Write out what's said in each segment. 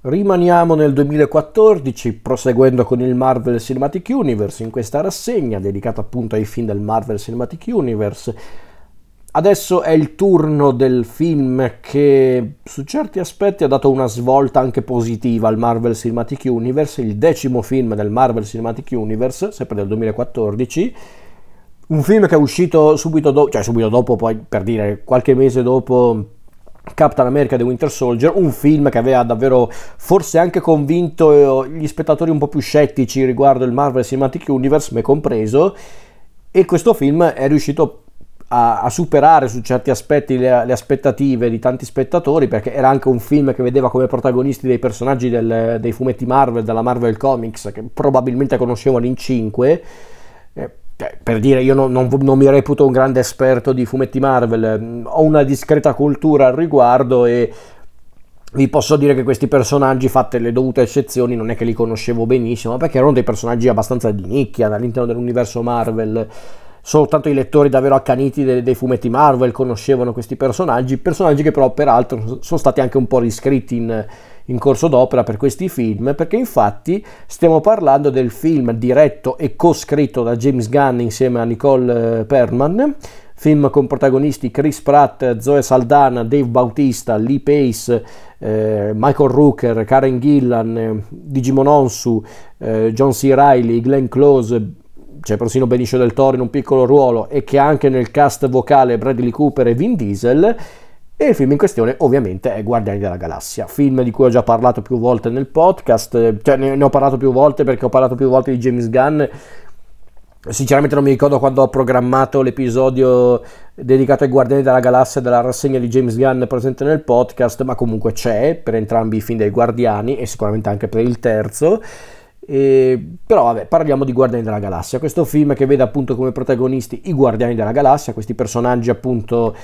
Rimaniamo nel 2014 proseguendo con il Marvel Cinematic Universe in questa rassegna dedicata appunto ai film del Marvel Cinematic Universe. Adesso è il turno del film che su certi aspetti ha dato una svolta anche positiva al Marvel Cinematic Universe, il decimo film del Marvel Cinematic Universe, sempre del 2014. Un film che è uscito subito dopo, cioè subito dopo, poi per dire qualche mese dopo Captain America The Winter Soldier, un film che aveva davvero forse anche convinto eh, gli spettatori un po' più scettici riguardo il Marvel Cinematic Universe, me compreso, e questo film è riuscito a, a superare su certi aspetti le, le, aspettative di tanti spettatori, perché era anche un film che vedeva come protagonisti dei personaggi del, dei fumetti Marvel, della Marvel Comics, che probabilmente conoscevano in 5 per dire, io non, non, non, mi reputo un grande esperto di fumetti Marvel, mm, ho una discreta cultura al riguardo e vi posso dire che questi personaggi, fatte le dovute eccezioni, non è che li conoscevo benissimo, perché erano dei personaggi abbastanza di nicchia all'interno dell'universo Marvel. Soltanto i lettori davvero accaniti dei, dei fumetti Marvel conoscevano questi personaggi, personaggi che però peraltro sono stati anche un po' riscritti in, in corso d'opera per questi film, perché infatti stiamo parlando del film diretto e co-scritto da James Gunn insieme a Nicole eh, Perman, film con protagonisti Chris Pratt, Zoe Saldana, Dave Bautista, Lee Pace, eh, Michael Rooker, Karen Gillan, eh, Digimon Onsu, eh, John C. Reilly, Glenn Close, c'è persino Benicio del Toro in un piccolo ruolo e che anche nel cast vocale Bradley Cooper e Vin Diesel e il film in questione ovviamente è Guardiani della Galassia, film di cui ho già parlato più volte nel podcast, cioè ne ho parlato più volte perché ho parlato più volte di James Gunn. Sinceramente non mi ricordo quando ho programmato l'episodio dedicato ai Guardiani della Galassia della rassegna di James Gunn presente nel podcast, ma comunque c'è per entrambi i film dei Guardiani e sicuramente anche per il terzo. E, però vabbè, parliamo di Guardiani della Galassia, questo film che vede appunto come protagonisti i Guardiani della Galassia, questi personaggi appunto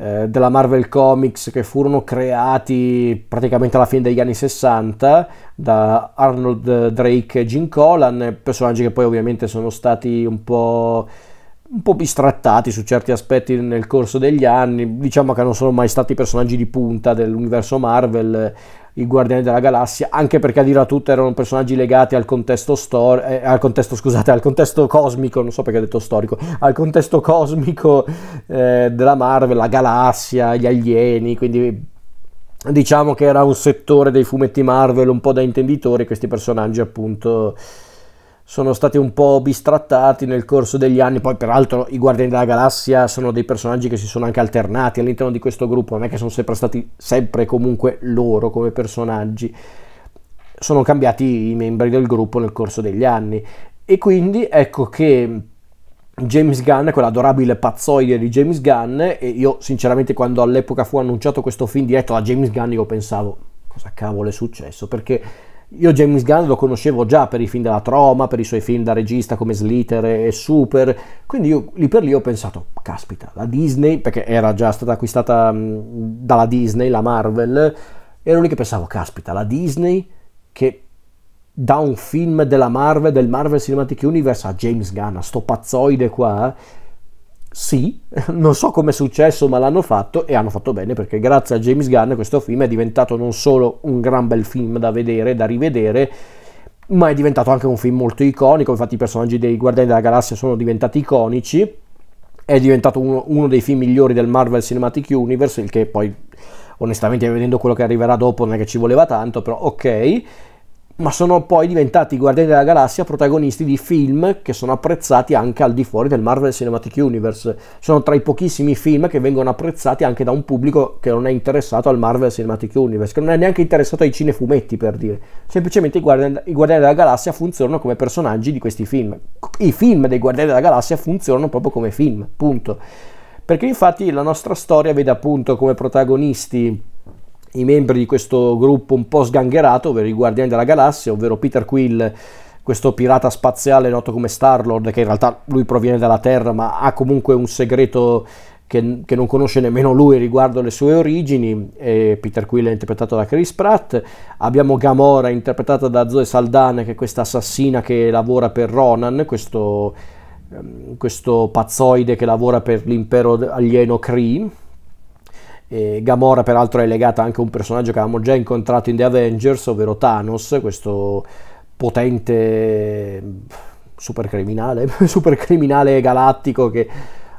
eh, della Marvel Comics che furono creati praticamente alla fine degli anni 60 da Arnold Drake e Jim Colan, personaggi che poi ovviamente sono stati un po' un po' bistrattati su certi aspetti nel corso degli anni, diciamo che non sono mai stati personaggi di punta dell'universo Marvel, i Guardiani della Galassia, anche perché a dire a tutto erano personaggi legati al contesto storico, eh, al contesto, scusate, al contesto cosmico, non so perché ho detto storico, al contesto cosmico eh, della Marvel, la galassia, gli alieni, quindi diciamo che era un settore dei fumetti Marvel un po' da intenditori, questi personaggi appunto sono stati un po' bistrattati nel corso degli anni, poi peraltro i Guardiani della Galassia sono dei personaggi che si sono anche alternati all'interno di questo gruppo, non è che sono sempre stati sempre comunque loro come personaggi, sono cambiati i membri del gruppo nel corso degli anni. E quindi ecco che James Gunn, quell'adorabile pazzoide di James Gunn, e io sinceramente quando all'epoca fu annunciato questo film diretto da James Gunn io pensavo cosa cavolo è successo? Perché io James Gunn lo conoscevo già per i film della Troma, per i suoi film da regista come Slither e Super, quindi io lì per lì ho pensato, caspita, la Disney, perché era già stata acquistata dalla Disney, la Marvel, ero lì che pensavo, caspita, la Disney che dà un film della Marvel, del Marvel Cinematic Universe a James Gunn, a sto pazzoide qua, sì, non so come è successo, ma l'hanno fatto e hanno fatto bene perché grazie a James Gunn questo film è diventato non solo un gran bel film da vedere, da rivedere, ma è diventato anche un film molto iconico. Infatti, i personaggi dei Guardiani della Galassia sono diventati iconici. È diventato uno, uno dei film migliori del Marvel Cinematic Universe, il che poi, onestamente, vedendo quello che arriverà dopo, non è che ci voleva tanto, però ok ma sono poi diventati Guardiani della Galassia protagonisti di film che sono apprezzati anche al di fuori del Marvel Cinematic Universe. Sono tra i pochissimi film che vengono apprezzati anche da un pubblico che non è interessato al Marvel Cinematic Universe, che non è neanche interessato ai cinefumetti per dire. Semplicemente i Guardiani, i Guardiani della Galassia funzionano come personaggi di questi film. I film dei Guardiani della Galassia funzionano proprio come film, punto. Perché infatti la nostra storia vede appunto come protagonisti i membri di questo gruppo un po' sgangherato, ovvero i Guardiani della Galassia, ovvero Peter Quill, questo pirata spaziale noto come Star-Lord, che in realtà lui proviene dalla Terra, ma ha comunque un segreto che, che non conosce nemmeno lui riguardo le sue origini. E Peter Quill è interpretato da Chris Pratt. Abbiamo Gamora, interpretata da Zoe Saldana, che è questa assassina che lavora per Ronan, questo, ehm, questo pazzoide che lavora per l'impero alieno Kree E Gamora peraltro è legata anche a un personaggio che avevamo già incontrato in The Avengers, ovvero Thanos, questo potente supercriminale, supercriminale galattico che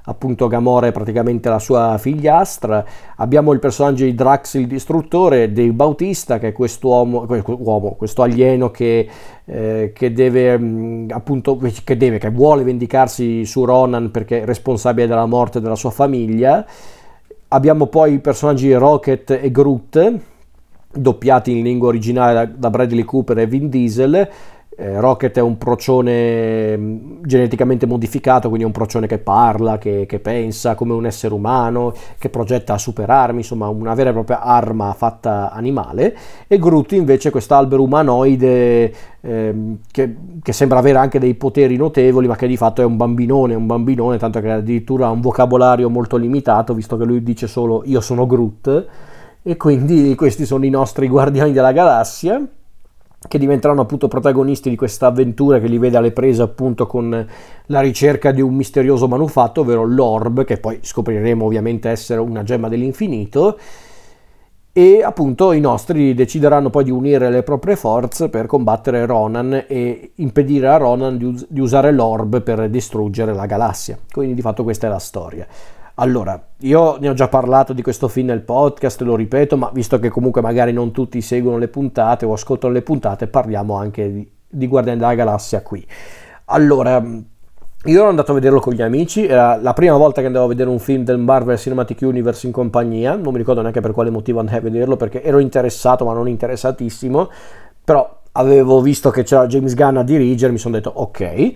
appunto Gamora è praticamente la sua figliastra, abbiamo il personaggio di Drax il distruttore, Dave Bautista che è quest'uomo, uomo, questo alieno che, eh, che deve appunto, che deve, che vuole vendicarsi su Ronan perché è responsabile della morte della sua famiglia, abbiamo poi i personaggi Rocket e Groot, doppiati in lingua originale da Bradley Cooper e Vin Diesel, eh, Rocket è un procione mm, geneticamente modificato, quindi è un procione che parla, che, che, pensa come un essere umano, che progetta super armi, insomma una vera e propria arma fatta animale. E Groot invece quest'albero umanoide eh, che, che, sembra avere anche dei poteri notevoli, ma che di fatto è un bambinone, un bambinone, tanto che addirittura ha un vocabolario molto limitato, visto che lui dice solo io sono Groot. E quindi questi sono i nostri guardiani della galassia che diventeranno appunto protagonisti di questa avventura che li vede alle prese appunto con la ricerca di un misterioso manufatto, ovvero l'orb, che poi scopriremo ovviamente essere una gemma dell'infinito, e appunto i nostri decideranno poi di unire le proprie forze per combattere Ronan e impedire a Ronan di, us- di usare l'orb per distruggere la galassia. Quindi di fatto questa è la storia. Allora, io ne ho già parlato di questo film nel podcast, lo ripeto, ma visto che comunque magari non tutti seguono le puntate o ascoltano le puntate, parliamo anche di, di Guardiani della Galassia qui. Allora, io ero andato a vederlo con gli amici, era la prima volta che andavo a vedere un film del Marvel Cinematic Universe in compagnia, non mi ricordo neanche per quale motivo andai a vederlo, perché ero interessato ma non interessatissimo, però avevo visto che c'era James Gunn a dirigere, mi sono detto ok,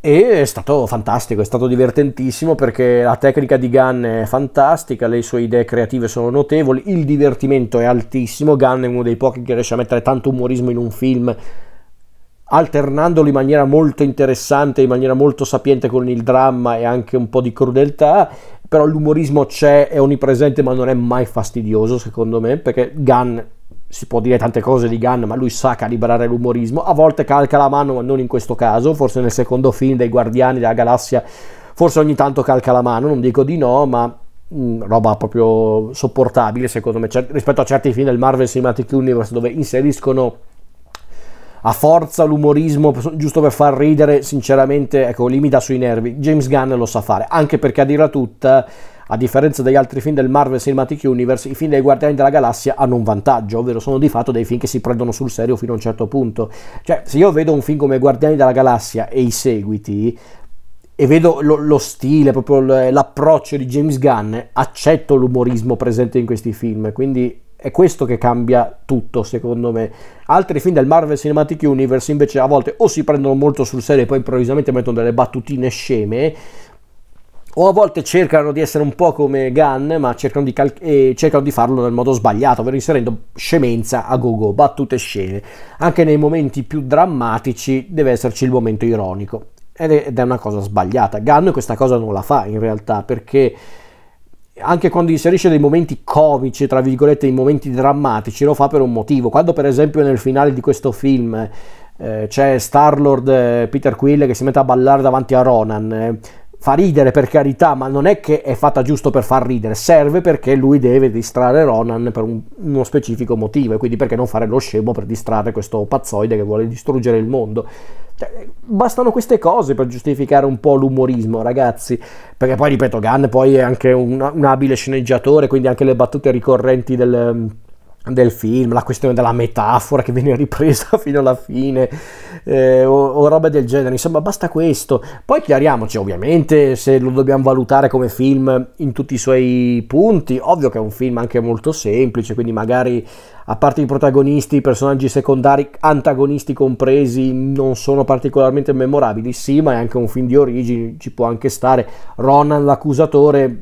e è stato fantastico, è stato divertentissimo perché la tecnica di Gunn è fantastica, le sue idee creative sono notevoli, il divertimento è altissimo, Gunn è uno dei pochi che riesce a mettere tanto umorismo in un film alternandolo in maniera molto interessante, in maniera molto sapiente con il dramma e anche un po' di crudeltà, però l'umorismo c'è, è onnipresente ma non è mai fastidioso secondo me perché Gunn si può dire tante cose di Gunn, ma lui sa calibrare l'umorismo. A volte calca la mano, ma non in questo caso. Forse nel secondo film dei Guardiani della Galassia, forse ogni tanto calca la mano. Non dico di no, ma mh, mm, roba proprio sopportabile secondo me Cer- rispetto a certi film del Marvel Cinematic Universe dove inseriscono a forza l'umorismo giusto per far ridere. Sinceramente, ecco, limita sui nervi. James Gunn lo sa fare, anche perché a dirla tutta a differenza degli altri film del Marvel Cinematic Universe, i film dei Guardiani della Galassia hanno un vantaggio, ovvero sono di fatto dei film che si prendono sul serio fino a un certo punto. Cioè, se io vedo un film come Guardiani della Galassia e i seguiti, e vedo lo, lo, stile, proprio l'approccio di James Gunn, accetto l'umorismo presente in questi film, quindi è questo che cambia tutto secondo me. Altri film del Marvel Cinematic Universe invece a volte o si prendono molto sul serio e poi improvvisamente mettono delle battutine sceme, o a volte cercano di essere un po' come Gunn, ma cercano di, cal- e cercano di farlo nel modo sbagliato, ovvero inserendo scemenza a go-go, battute scene. Anche nei momenti più drammatici deve esserci il momento ironico. Ed è, ed è una cosa sbagliata. Gunn questa cosa non la fa in realtà, perché anche quando inserisce dei momenti comici, tra virgolette, in momenti drammatici, lo fa per un motivo. Quando per esempio nel finale di questo film eh, c'è Star-Lord eh, Peter Quill che si mette a ballare davanti a Ronan, eh, fa ridere per carità, ma non è che è fatta giusto per far ridere, serve perché lui deve distrarre Ronan per un, uno specifico motivo, e quindi perché non fare lo scemo per distrarre questo pazzoide che vuole distruggere il mondo. Cioè, bastano queste cose per giustificare un po' l'umorismo, ragazzi, perché poi, ripeto, Gunn poi è anche un, un abile sceneggiatore, quindi anche le battute ricorrenti del del film, la questione della metafora che viene ripresa fino alla fine eh, o, o roba del genere, insomma basta questo. Poi chiariamoci ovviamente se lo dobbiamo valutare come film in tutti i suoi punti, ovvio che è un film anche molto semplice, quindi magari a parte i protagonisti, i personaggi secondari, antagonisti compresi, non sono particolarmente memorabili, sì, ma è anche un film di origini, ci può anche stare. Ronan l'accusatore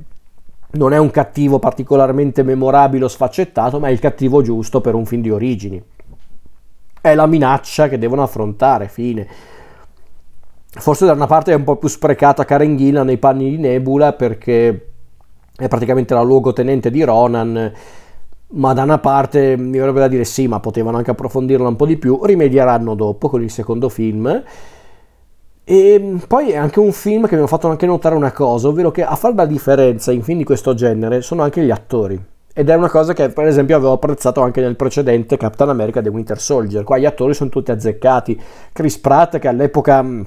non è un cattivo particolarmente memorabile o sfaccettato, ma è il cattivo giusto per un film di origini. È la minaccia che devono affrontare, fine. Forse da una parte è un po' più sprecata Karen Gillan nei panni di Nebula perché è praticamente la luogotenente di Ronan, ma da una parte mi verrebbe da dire sì, ma potevano anche approfondirla un po' di più, rimedieranno dopo con il secondo film e mm, poi è anche un film che mi ha fatto anche notare una cosa, ovvero che a fare la differenza in film di questo genere sono anche gli attori. ed è una cosa che per esempio avevo apprezzato anche nel precedente Captain America The Winter Soldier. Qua gli attori sono tutti azzeccati. Chris Pratt che all'epoca mm,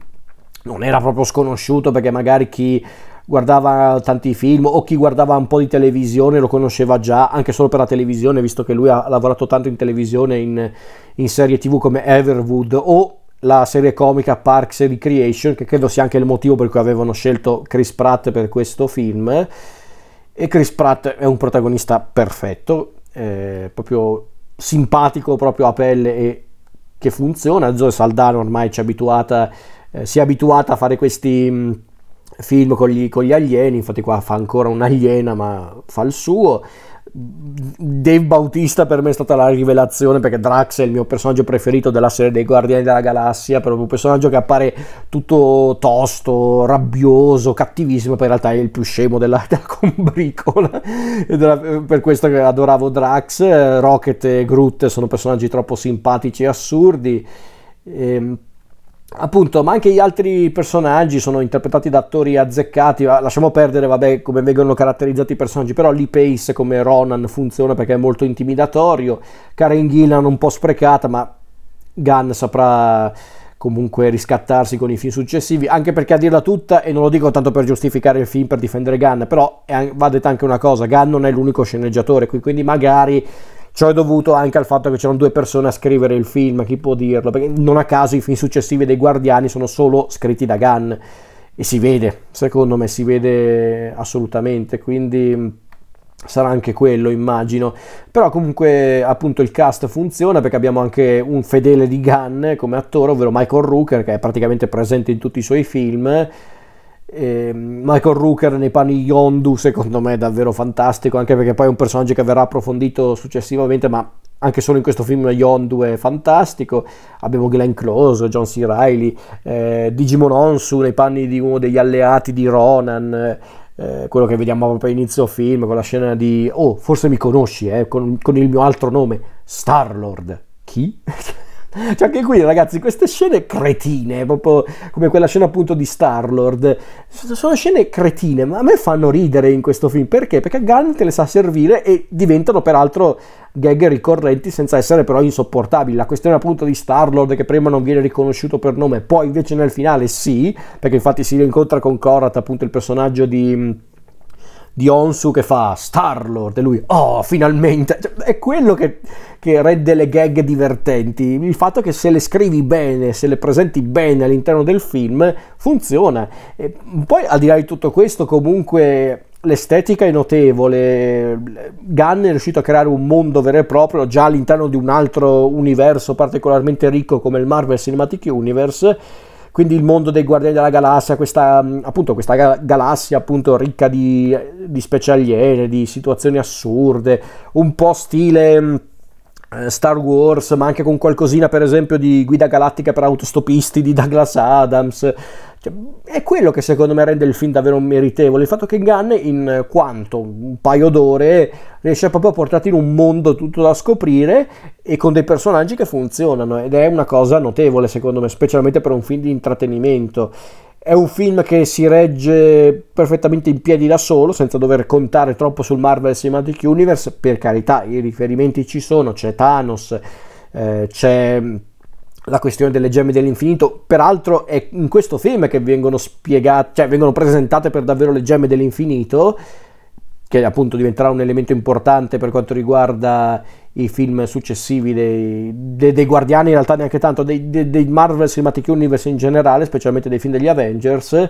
non era proprio sconosciuto perché magari chi guardava tanti film o chi guardava un po' di televisione lo conosceva già, anche solo per la televisione, visto che lui ha lavorato tanto in televisione in, in serie tv come Everwood o la serie comica Parks and Recreation, che credo sia anche il motivo per cui avevano scelto Chris Pratt per questo film e Chris Pratt è un protagonista perfetto, eh, proprio simpatico proprio a pelle e che funziona. Zoe Saldana ormai ci è abituata, eh, si è abituata a fare questi mh, mm, film con gli, con gli alieni, infatti qua fa ancora un'aliena ma fa il suo. Dave Bautista per me è stata la rivelazione perché Drax è il mio personaggio preferito della serie dei Guardiani della Galassia, proprio un personaggio che appare tutto tosto, rabbioso, cattivissimo, poi in realtà è il più scemo della, della combricola, per questo che adoravo Drax, Rocket e Groot sono personaggi troppo simpatici e assurdi. Ehm, appunto, ma anche gli altri personaggi sono interpretati da attori azzeccati. Lasciamo perdere, vabbè, come vengono caratterizzati i personaggi, però Lee Pace come Ronan funziona perché è molto intimidatorio. Karen Gillan un po' sprecata, ma Gunn saprà comunque riscattarsi con i film successivi, anche perché a dirla tutta, e non lo dico tanto per giustificare il film, per difendere Gunn, però è, va detta anche una cosa, Gunn non è l'unico sceneggiatore, quindi magari Ciò è dovuto anche al fatto che c'erano due persone a scrivere il film, chi può dirlo? Perché non a caso i film successivi dei Guardiani sono solo scritti da Gunn. E si vede, secondo me si vede assolutamente, quindi mm, sarà anche quello immagino. Però comunque appunto il cast funziona perché abbiamo anche un fedele di Gunn come attore ovvero Michael Rooker che è praticamente presente in tutti i suoi film e Michael Rooker nei panni Yondu secondo me è davvero fantastico anche perché poi è un personaggio che verrà approfondito successivamente ma anche solo in questo film Yondu è fantastico abbiamo Glenn Close, John C. Reilly eh, Digimon Onsu nei panni di uno degli alleati di Ronan eh, quello che vediamo proprio inizio film con la scena di oh forse mi conosci eh, con, con il mio altro nome Star-Lord chi? Cioè anche qui ragazzi queste scene cretine, proprio come quella scena appunto di Star-Lord, sono scene cretine, ma a me fanno ridere in questo film, perché? Perché Gunn te le sa servire e diventano peraltro gag ricorrenti senza essere però insopportabili. La questione appunto di Star-Lord che prima non viene riconosciuto per nome, poi invece nel finale sì, perché infatti si incontra con Korat appunto il personaggio di di Onsu che fa Star-Lord e lui, oh, finalmente, cioè, è quello che, che, rende le gag divertenti, il fatto che se le scrivi bene, se le presenti bene all'interno del film, funziona. E poi al di là di tutto questo, comunque l'estetica è notevole, Gunn è riuscito a creare un mondo vero e proprio già all'interno di un altro universo particolarmente ricco come il Marvel Cinematic Universe quindi il mondo dei Guardiani della Galassia, questa, mm, appunto, questa galassia appunto ricca di, di specie aliene, di situazioni assurde, un po' stile mm, eh, Star Wars, ma anche con qualcosina per esempio di guida galattica per autostopisti di Douglas Adams. Cioè, è quello che secondo me rende il film davvero meritevole. Il fatto che Gunn, in quanto un paio d'ore, riesce proprio a portarti in un mondo tutto da scoprire e con dei personaggi che funzionano. Ed è una cosa notevole, secondo me, specialmente per un film di intrattenimento. È un film che si regge perfettamente in piedi da solo, senza dover contare troppo sul Marvel Cinematic Universe. Per carità, i riferimenti ci sono, c'è Thanos, eh, c'è la questione delle gemme dell'infinito. Peraltro è in questo film che vengono spiegate, cioè vengono presentate per davvero le gemme dell'infinito, che appunto diventerà un elemento importante per quanto riguarda i film successivi dei, dei, dei Guardiani, in realtà neanche tanto, dei, dei Marvel Cinematic Universe in generale, specialmente dei film degli Avengers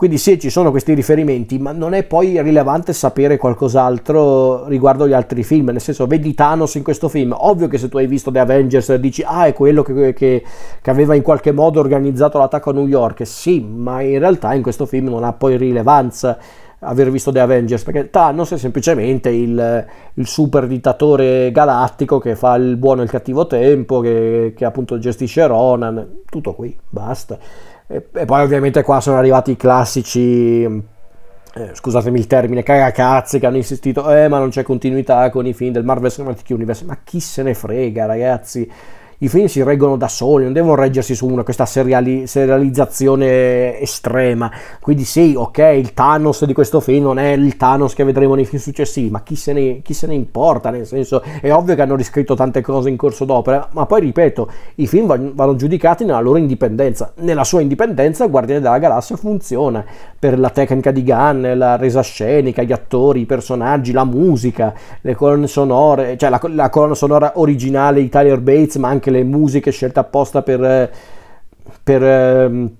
quindi sì, ci sono questi riferimenti, ma non è poi rilevante sapere qualcos'altro riguardo gli altri film, nel senso vedi Thanos in questo film, ovvio che se tu hai visto The Avengers dici ah è quello che, che, che aveva in qualche modo organizzato l'attacco a New York, sì, ma in realtà in questo film non ha poi rilevanza aver visto The Avengers perché Thanos è semplicemente il, il, super dittatore galattico che fa il buono e il cattivo tempo che, che appunto gestisce Ronan tutto qui, basta e, e poi ovviamente qua sono arrivati i classici eh, scusatemi il termine, cagacazzi che hanno insistito, eh ma non c'è continuità con i film del Marvel Cinematic Universe, ma chi se ne frega ragazzi, i film si reggono da soli, non devono reggersi su una questa seriali, serializzazione estrema. Quindi sì, ok, il Thanos di questo film non è il Thanos che vedremo nei film successivi, ma chi se ne, chi se ne importa? Nel senso, è ovvio che hanno riscritto tante cose in corso d'opera, ma poi ripeto, i film vanno, giudicati nella loro indipendenza. Nella sua indipendenza, Guardiani della Galassia funziona per la tecnica di Gunn, la resa scenica, gli attori, i personaggi, la musica, le colonne sonore, cioè la, la colonna sonora originale di Tyler Bates, ma anche le musiche scelte apposta per, per, ehm,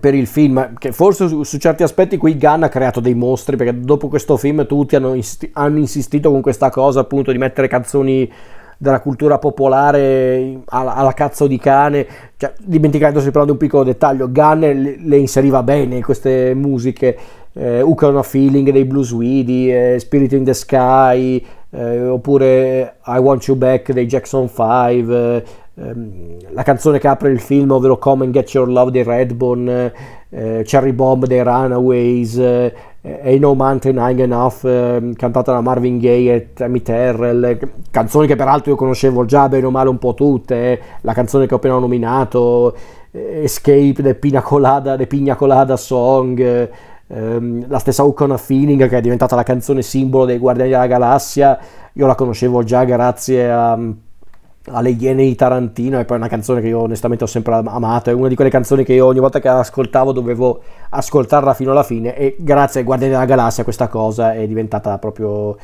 per il film, che forse su, su, certi aspetti qui Gunn ha creato dei mostri, perché dopo questo film tutti hanno, hanno insistito con questa cosa appunto di mettere canzoni della cultura popolare alla, alla cazzo di cane, cioè, dimenticandosi però di un piccolo dettaglio, Gunn le, le inseriva bene queste musiche, eh, Ucrano Feeling dei Blue Sweetie, eh, Spirit in the Sky, eh, oppure I Want You Back dei Jackson 5, ehm, la canzone che apre il film, ovvero Come and Get Your Love dei Redbone, eh, Cherry Bomb dei Runaways, eh, Ain't No Mountain High Enough, eh, cantata da Marvin Gaye e Tammy Terrell, canzoni che peraltro io conoscevo già bene o male un po' tutte, eh, la canzone che ho appena nominato, eh, Escape The Pina Colada, The Pina Colada Song, ehm, la stessa Ukona Feeling che è diventata la canzone simbolo dei Guardiani della Galassia, io la conoscevo già grazie a alle Iene di Tarantino e poi una canzone che io onestamente ho sempre amato, è una di quelle canzoni che io ogni volta che ascoltavo dovevo ascoltarla fino alla fine e grazie ai Guardiani della Galassia questa cosa è diventata proprio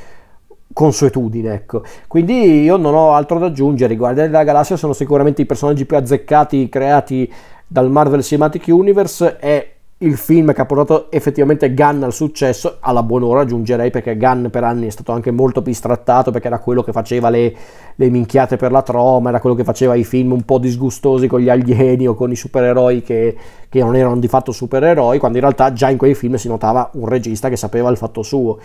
consuetudine, ecco. Quindi io non ho altro da aggiungere, i Guardiani della Galassia sono sicuramente i personaggi più azzeccati creati dal Marvel Cinematic Universe e il film che ha portato effettivamente Gunn al successo, alla buon'ora aggiungerei perché Gunn per anni è stato anche molto bistrattato perché era quello che faceva le, le, minchiate per la troma, era quello che faceva i film un po' disgustosi con gli alieni o con i supereroi che, che non erano di fatto supereroi, quando in realtà già in quei film si notava un regista che sapeva il fatto suo.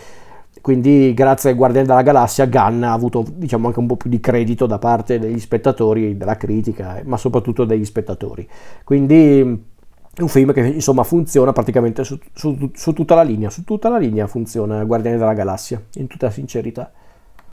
Quindi grazie ai Guardiani della Galassia Gunn ha avuto diciamo anche un po' più di credito da parte degli spettatori, della critica, ma soprattutto degli spettatori. Quindi un film che insomma funziona praticamente su, su, su, tutta la linea, su tutta la linea funziona Guardiani della Galassia, in tutta sincerità.